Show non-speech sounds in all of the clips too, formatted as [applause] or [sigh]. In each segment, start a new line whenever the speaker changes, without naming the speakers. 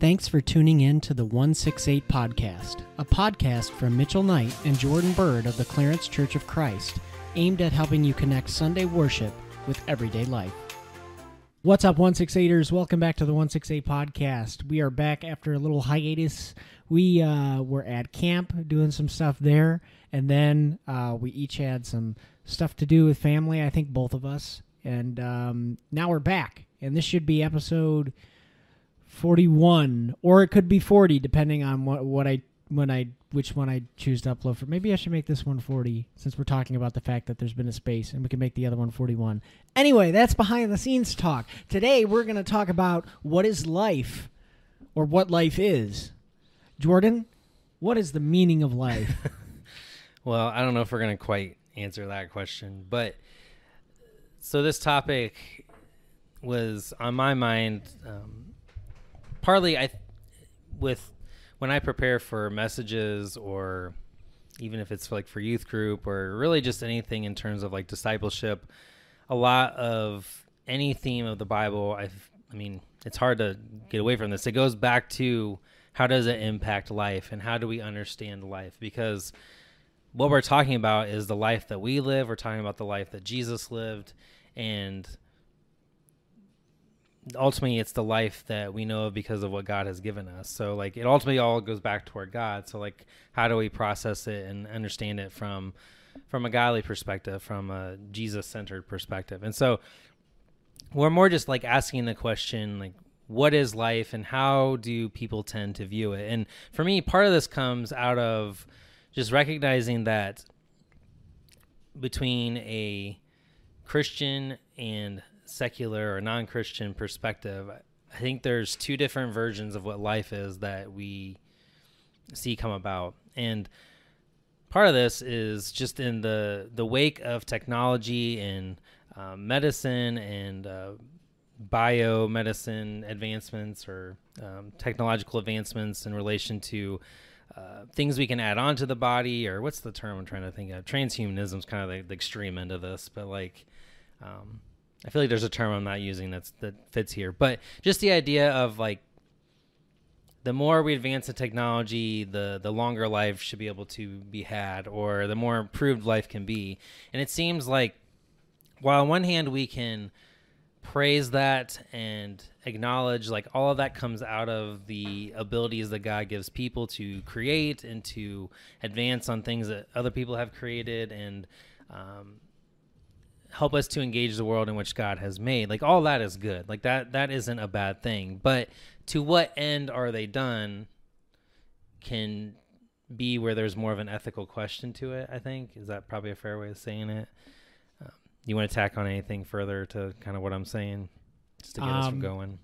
Thanks for tuning in to the 168 Podcast, a podcast from Mitchell Knight and Jordan Bird of the Clarence Church of Christ, aimed at helping you connect Sunday worship with everyday life. What's up, 168ers? Welcome back to the 168 Podcast. We are back after a little hiatus. We uh, were at camp doing some stuff there, and then uh, we each had some stuff to do with family, I think both of us. And um, now we're back, and this should be episode 41 or it could be 40 depending on what what I when I which one I choose to upload for. Maybe I should make this one 40 since we're talking about the fact that there's been a space and we can make the other one 41. Anyway, that's behind the scenes talk. Today we're going to talk about what is life or what life is. Jordan, what is the meaning of life? [laughs]
well, I don't know if we're going to quite answer that question, but so this topic was on my mind um, partly I with when I prepare for messages or even if it's like for youth group or really just anything in terms of like discipleship, a lot of any theme of the Bible, I I mean, it's hard to get away from this. It goes back to how does it impact life and how do we understand life because what we're talking about is the life that we live. We're talking about the life that Jesus lived and ultimately it's the life that we know of because of what God has given us. So like it ultimately all goes back toward God. So like how do we process it and understand it from from a godly perspective, from a Jesus centered perspective. And so we're more just like asking the question like what is life and how do people tend to view it? And for me, part of this comes out of just recognizing that between a Christian and secular or non-Christian perspective, I think there's two different versions of what life is that we see come about. And part of this is just in the the wake of technology and uh, medicine and uh, biomedicine advancements or um, technological advancements in relation to uh, things we can add on to the body or what's the term I'm trying to think of transhumanism is kind of the, the, extreme end of this but like um, I feel like there's a term I'm not using that's that fits here, but just the idea of like the more we advance the technology, the the longer life should be able to be had, or the more improved life can be. And it seems like while on one hand we can praise that and acknowledge like all of that comes out of the abilities that God gives people to create and to advance on things that other people have created and um, help us to engage the world in which God has made. Like all that is good. Like that that isn't a bad thing. But to what end are they done can be where there's more of an ethical question to it, I think. Is that probably a fair way of saying it? Um, you want to tack on anything further to kind of what I'm saying just to get um, us from um, going?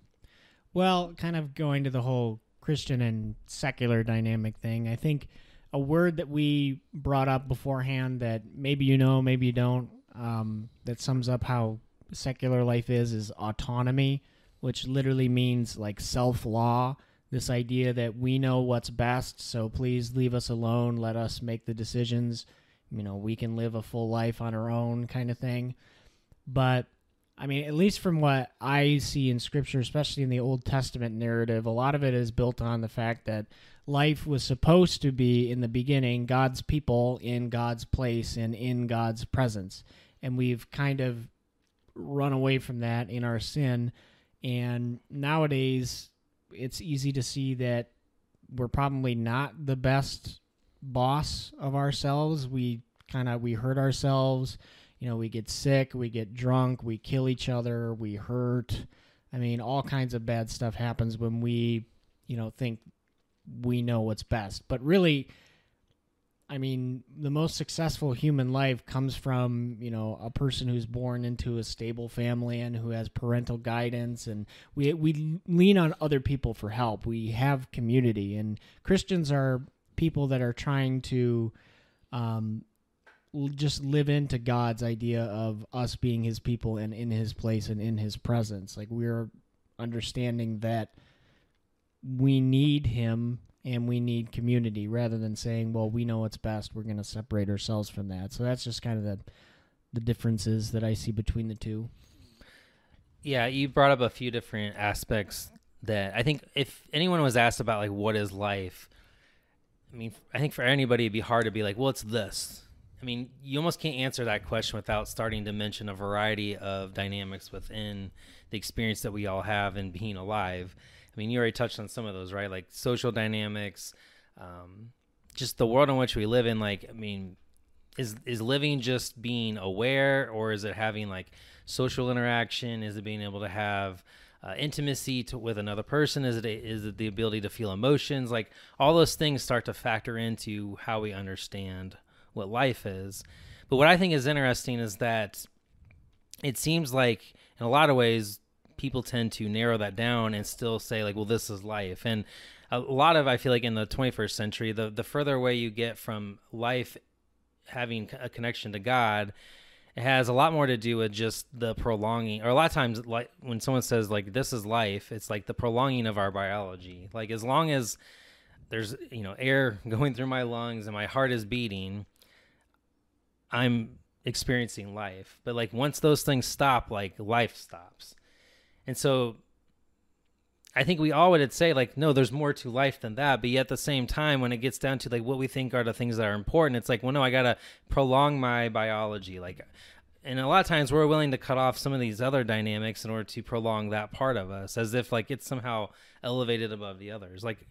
Well, kind of going to the whole Christian and secular dynamic thing. I think a word that we brought up beforehand that maybe you know, maybe you don't, um, that sums up how secular life is is autonomy, which literally means like self law. This idea that we know what's best, so please leave us alone. Let us make the decisions. You know, we can live a full life on our own, kind of thing. But I mean, at least from what I see in Scripture, especially in the Old Testament narrative, a lot of it is built on the fact that life was supposed to be, in the beginning, God's people in God's place and in God's presence and we've kind of run away from that in our sin. And nowadays, it's easy to see that we're probably not the best boss of ourselves. We kind of we hurt ourselves. You know, we get sick, we get drunk, we kill each other, we hurt. I mean, all kinds of bad stuff happens when we, you know, think we know what's best. But really, I mean, the most successful human life comes from, you know, a person who's born into a stable family and who has parental guidance and we we lean on other people for help. We have community and Christians are people that are trying to um, just live into God's idea of us being his people and in his place and in his presence. Like we're understanding that we need him and we need community rather than saying, well, we know what's best. We're going to separate ourselves from that. So that's just kind of the the differences that I see between the two.
Yeah, you brought up a few different aspects that I think if anyone was asked about like what is life, I mean, I think for anybody it'd be hard to be like, well, it's this. I mean, you almost can't answer that question without starting to mention a variety of dynamics within the experience that we all have in being alive. I mean, you already touched on some of those, right? Like social dynamics, um, just the world in which we live in. Like, I mean, is is living just being aware, or is it having like social interaction? Is it being able to have uh, intimacy to, with another person? Is it a, is it the ability to feel emotions? Like all those things start to factor into how we understand what life is. But what I think is interesting is that it seems like in a lot of ways people tend to narrow that down and still say like well this is life and a lot of i feel like in the 21st century the the further away you get from life having a connection to god it has a lot more to do with just the prolonging or a lot of times like when someone says like this is life it's like the prolonging of our biology like as long as there's you know air [laughs] going through my lungs and my heart is beating I'm experiencing life. But like once those things stop, like life stops. And so I think we all would say like, no, there's more to life than that. But yet at the same time, when it gets down to like what we think are the things that are important, it's like, well, no, I gotta prolong my biology. Like, and a lot of times we're willing to cut off some of these other dynamics in order to prolong that part of us, as if like it's somehow elevated above the others. Like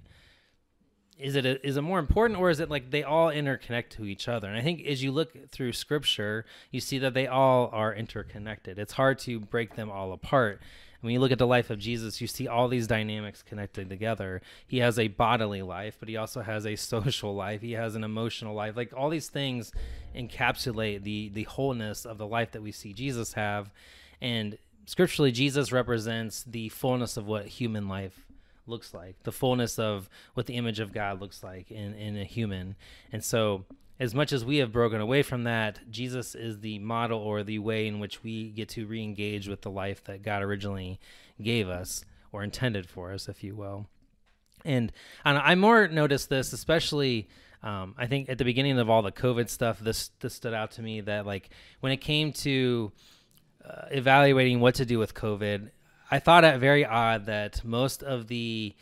is it a, is it more important or is it like they all interconnect to each other and i think as you look through scripture you see that they all are interconnected it's hard to break them all apart when you look at the life of jesus you see all these dynamics connected together. He has a bodily life but he also has a [laughs] social life. He has an emotional life. Like all these things encapsulate the the wholeness of the life that we see jesus have. And scripturally jesus represents the fullness of what human life looks like, the fullness of what the image of God looks like in, in a human. And so, as much as we have broken away from that, Jesus is the model or the way in which we get to re engage with the life that God originally gave us or intended for us, if you will. And, and I more noticed this, especially. Um, I think at the beginning of all the COVID stuff, this this stood out to me that like when it came to uh, evaluating what to do with COVID, I thought it very odd that most of the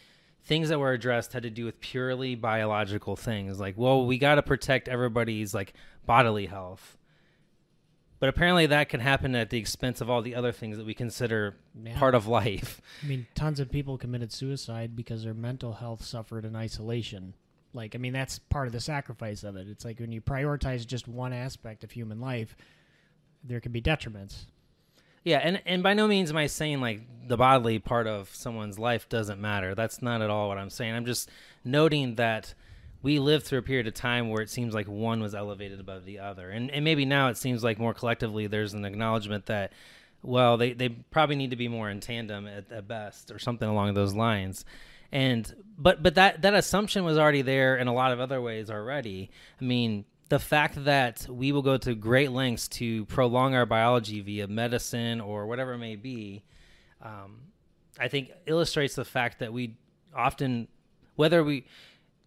things that were addressed had to do with purely biological things. Like, well, we got to protect everybody's like bodily health. But apparently that can happen at the expense of all the other things that we consider yeah. part of life.
I mean, tons of people committed suicide because their mental health suffered in isolation. Like, I mean, that's part of the sacrifice of it. It's like when you prioritize just one aspect of human life, there can be detriments.
Yeah, and and by no means am I saying like the bodily part of someone's life doesn't matter. That's not at all what I'm saying. I'm just noting that we lived through a period of time where it seems like one was elevated above the other. And and maybe now it seems like more collectively there's an acknowledgement that well, they, they probably need to be more in tandem at, at best or something along those lines. And but but that that assumption was already there in a lot of other ways already. I mean, the fact that we will go to great lengths to prolong our biology via medicine or whatever it may be, um, I think illustrates the fact that we often, whether we,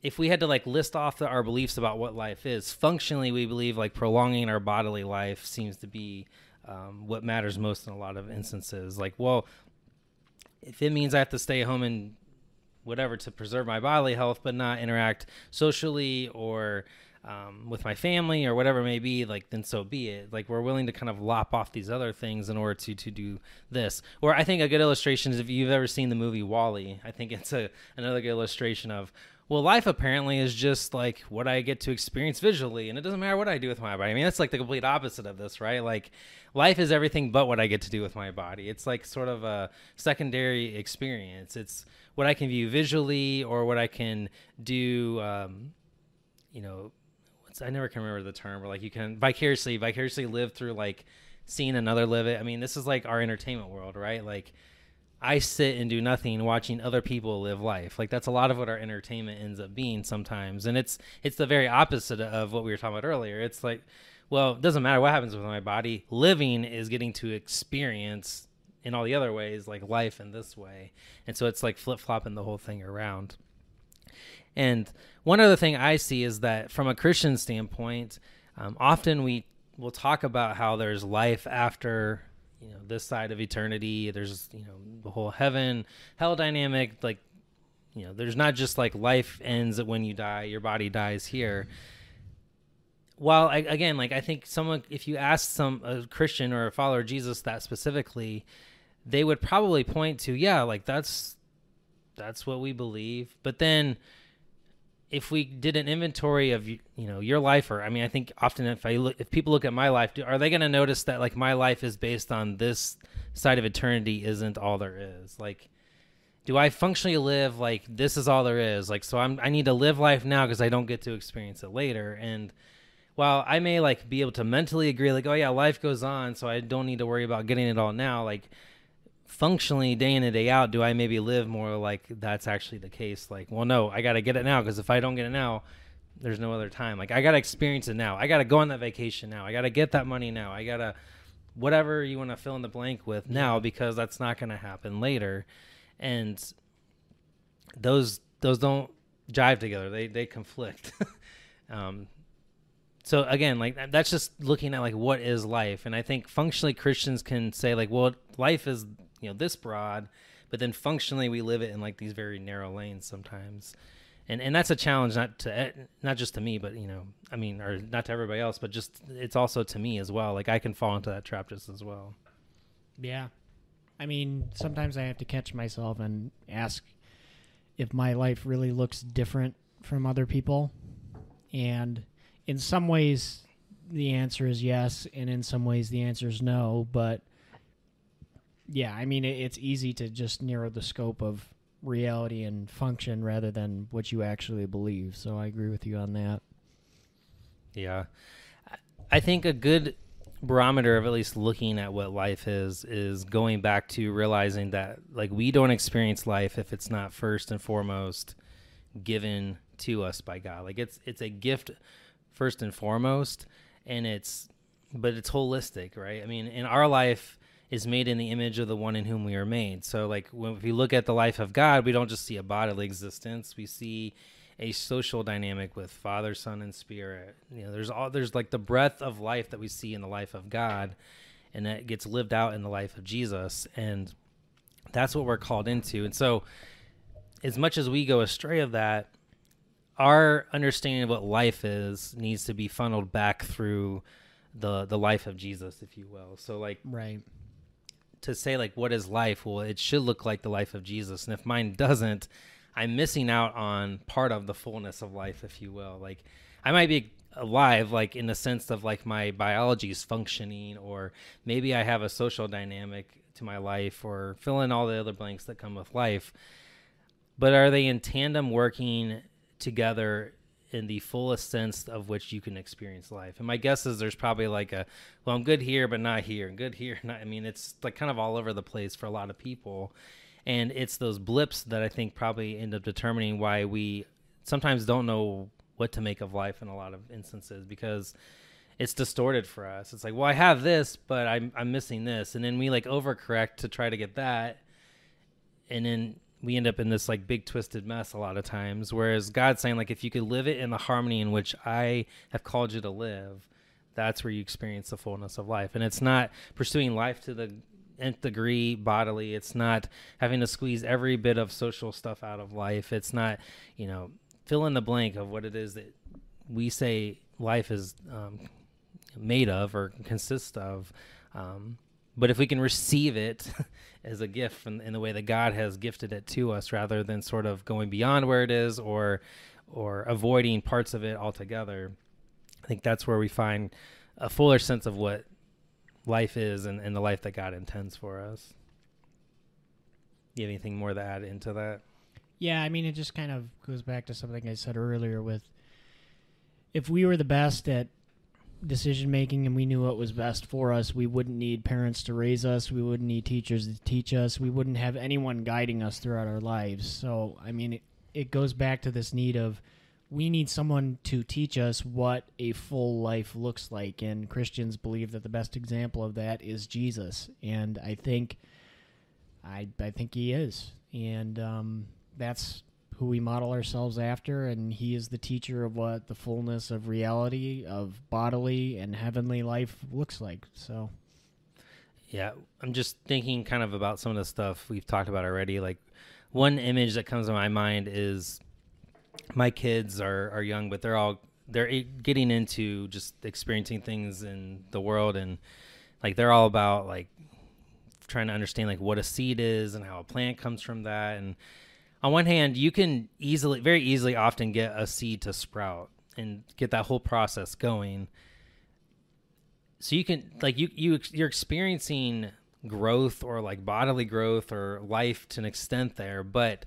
if we had to like list off the, our beliefs about what life is, functionally we believe like prolonging our bodily life seems to be um, what matters most in a lot of instances. Like, well, if it means I have to stay home and whatever to preserve my bodily health, but not interact socially or um, with my family or whatever it may be, like then so be it. Like we're willing to kind of lop off these other things in order to to do this. Or I think a good illustration is if you've ever seen the movie WALL-E, I think it's a another good illustration of well, life apparently is just like what I get to experience visually, and it doesn't matter what I do with my body. I mean, that's like the complete opposite of this, right? Like, life is everything but what I get to do with my body. It's like sort of a secondary experience. It's what I can view visually or what I can do, um, you know, I never can remember the term, but like you can vicariously vicariously live through like seeing another live it. I mean, this is like our entertainment world, right? Like I sit and do nothing watching other people live life. Like that's a lot of what our entertainment ends up being sometimes. And it's it's the very opposite of what we were talking about earlier. It's like well, it doesn't matter what happens with my body. Living is getting to experience in all the other ways like life in this way. And so it's like flip-flopping the whole thing around. And one other thing I see is that from a Christian standpoint, um, often we will talk about how there's life after you know this side of eternity. There's you know the whole heaven hell dynamic. Like you know, there's not just like life ends when you die, your body dies here. While I, again, like I think someone, if you ask some a Christian or a follower of Jesus that specifically, they would probably point to, yeah, like that's that's what we believe. But then if we did an inventory of you know your life or i mean i think often if i look if people look at my life do, are they going to notice that like my life is based on this side of eternity isn't all there is? Like do i functionally live like this is all there is? Like so i'm i need to live life now because i don't get to experience it later. And while i may like be able to mentally agree like oh yeah life goes on so i don't need to worry about getting it all now like functionally day in and day out do i maybe live more like that's actually the case? Like well no i gotta get it now because if i don't get it now there's no other time. Like i gotta experience it now. I gotta go on that vacation now. I gotta get that money now. I gotta whatever you want to fill in the blank with now because that's not gonna happen later. And those those don't jive together. They they conflict. [laughs] Um so again like that's just looking at like what is life? And i think functionally christians can say like well life is you know this broad but then functionally we live it in like these very narrow lanes sometimes. And and that's a challenge not to eh, not just to me but you know i mean or not to everybody else but just it's also to me as well. Like i can fall into that trap just as well.
Yeah. I mean sometimes i have to catch myself and ask if my life really looks different from other people. And in some ways the answer is yes and in some ways the answer is no but yeah i mean it's easy to just narrow the scope of reality and function rather than what you actually believe. So i agree with you on that.
Yeah. I think a good barometer of at least looking at what life is is going back to realizing that like we don't experience life if it's not first and foremost given to us by god. Like it's it's a gift first and foremost and it's but it's holistic right? I mean in our life is made in the image of the one in whom we are made. So like when if we look at the life of god we don't just see a bodily existence. We see a social dynamic with father son and spirit. You know there's all there's like the breath of life that we see in the life of god and that gets lived out in the life of jesus and that's what we're called into. And so as much as we go astray of that our understanding of what life is needs to be funneled back through the the life of Jesus, if you will. So like
right
to say like what is life? Well, it should look like the life of Jesus, and if mine doesn't, I'm missing out on part of the fullness of life, if you will. Like I might be alive like in the sense of like my biology is functioning or maybe I have a social dynamic to my life or fill in all the other blanks that come with life. But are they in tandem working together in the fullest sense of which you can experience life. And my guess is there's probably like a, well, I'm good here, but not here, and good here. [laughs] Not, I mean, it's like kind of all over the place for a lot of people. And it's those blips that I think probably end up determining why we sometimes don't know what to make of life in a lot of instances because it's distorted for us. It's like, well, I have this, but I'm, I'm missing this. And then we like overcorrect to try to get that. And then we end up in this like big twisted mess a lot of times. Whereas God's saying like if you could live it in the harmony in which I have called you to live, that's where you experience the fullness of life. And it's not pursuing life to the nth degree bodily. It's not having to squeeze every bit of social stuff out of life. It's not, you know, fill in the blank of what it is that we say life is um, made of or consists of. Um, but if we can receive it [laughs] as a gift in, in, the way that God has gifted it to us, rather than sort of going beyond where it is or or avoiding parts of it altogether, I think that's where we find a fuller sense of what life is and, and the life that God intends for us. Do you have anything more to add into that?
Yeah, I mean, it just kind of goes back to something I said earlier with if we were the best at decision making and we knew what was best for us, we wouldn't need parents to raise us. We wouldn't need teachers to teach us. We wouldn't have anyone guiding us throughout our lives. So, I mean, it, it goes back to this need of we need someone to teach us what a full life looks like. And Christians believe that the best example of that is Jesus. And I think, I, I think he is. And um, that's who we model ourselves after, and he is the teacher of what the fullness of reality of bodily and heavenly life looks like. So,
Yeah, I'm just thinking kind of about some of the stuff we've talked about already. Like one image that comes to my mind is my kids are are young, but they're all they're getting into just experiencing things in the world and like they're all about like trying to understand like what a seed is and how a plant comes from that and on one hand you can easily very easily often get a seed to sprout and get that whole process going. So you can like you you you're experiencing growth or like bodily growth or life to an extent there but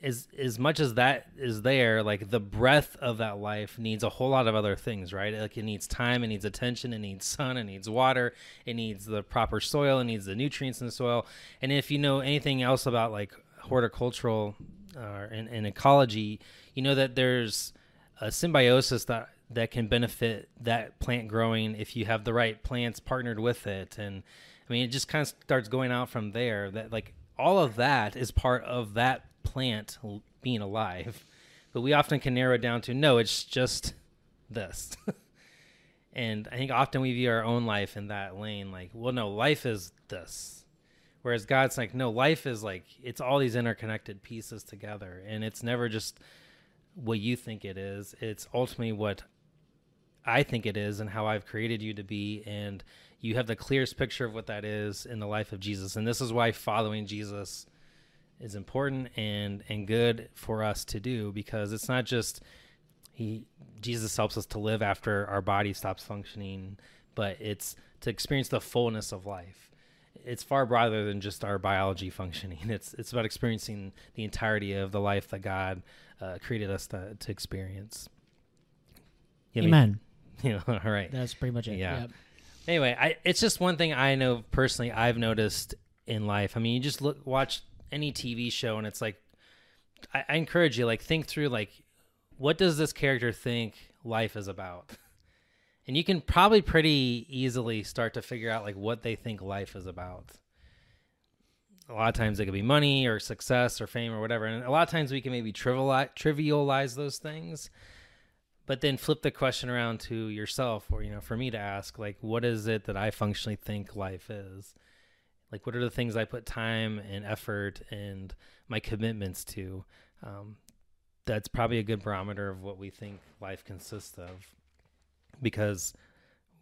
as as much as that is there like the breath of that life needs a whole lot of other things right? Like it needs time it needs attention it needs sun it needs water it needs the proper soil it needs the nutrients in the soil. And if you know anything else about like horticultural uh, and, and ecology you know that there's a symbiosis that that can benefit that plant growing if you have the right plants partnered with it. And i mean it just kind of starts going out from there that like all of that is part of that plant being alive. But we often can narrow it down to no it's just this. [laughs] And i think often we view our own life in that lane like well no life is this whereas god's like no life is like it's all these interconnected pieces together and it's never just what you think it is it's ultimately what I think it is and how I've created you to be. And you have the clearest picture of what that is in the life of Jesus. And this is why following Jesus is important and and good for us to do because it's not just he Jesus helps us to live after our body stops functioning, but it's to experience the fullness of life. It's far broader than just our biology functioning. [laughs] It's it's about experiencing the entirety of the life that God uh, created us to, to experience.
You Amen. [laughs]
you know, all right.
That's pretty much it. Yeah. Yep.
Anyway, I it's just one thing I know personally I've noticed in life. I mean, you just look watch any TV show and it's like I, I encourage you like think through like what does this character think life is about? [laughs] And you can probably pretty easily start to figure out like what they think life is about. A lot of times it could be money or success or fame or whatever. And a lot of times we can maybe trivialize, trivialize those things but then flip the question around to yourself or you know for me to ask like what is it that i functionally think life is like what are the things i put time and effort and my commitments to um, that's probably a good barometer of what we think life consists of because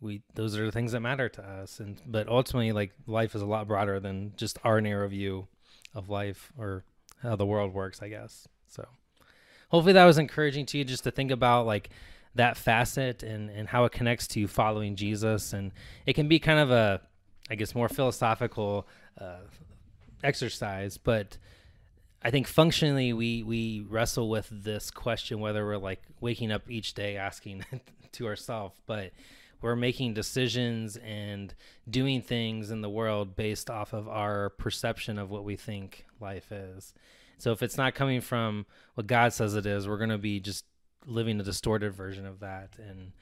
we those are the things that matter to us. And but ultimately like life is a lot broader than just our narrow view of life or how the world works i guess. So hopefully that was encouraging to you just to think about like that facet and and how it connects to following Jesus. And it can be kind of a I guess more philosophical uh, exercise but I think functionally we we wrestle with this question whether we're like waking up each day asking [laughs] to ourselves but we're making decisions and doing things in the world based off of our perception of what we think life is so if it's not coming from what God says it is, we're going to be just living a distorted version of that. And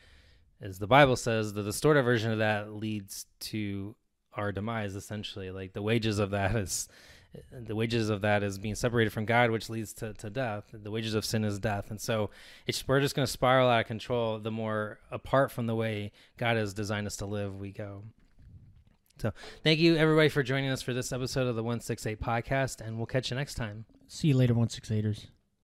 as the Bible says, the distorted version of that leads to our demise essentially. Like the wages of that is the wages of that is being separated from God, which leads to, to death. The wages of sin is death. And so it's, we're just going to spiral out of control the more apart from the way God has designed us to live we go. So thank you everybody for joining us for this episode of the 168 podcast, and we'll catch you next time.
See you later, 168ers.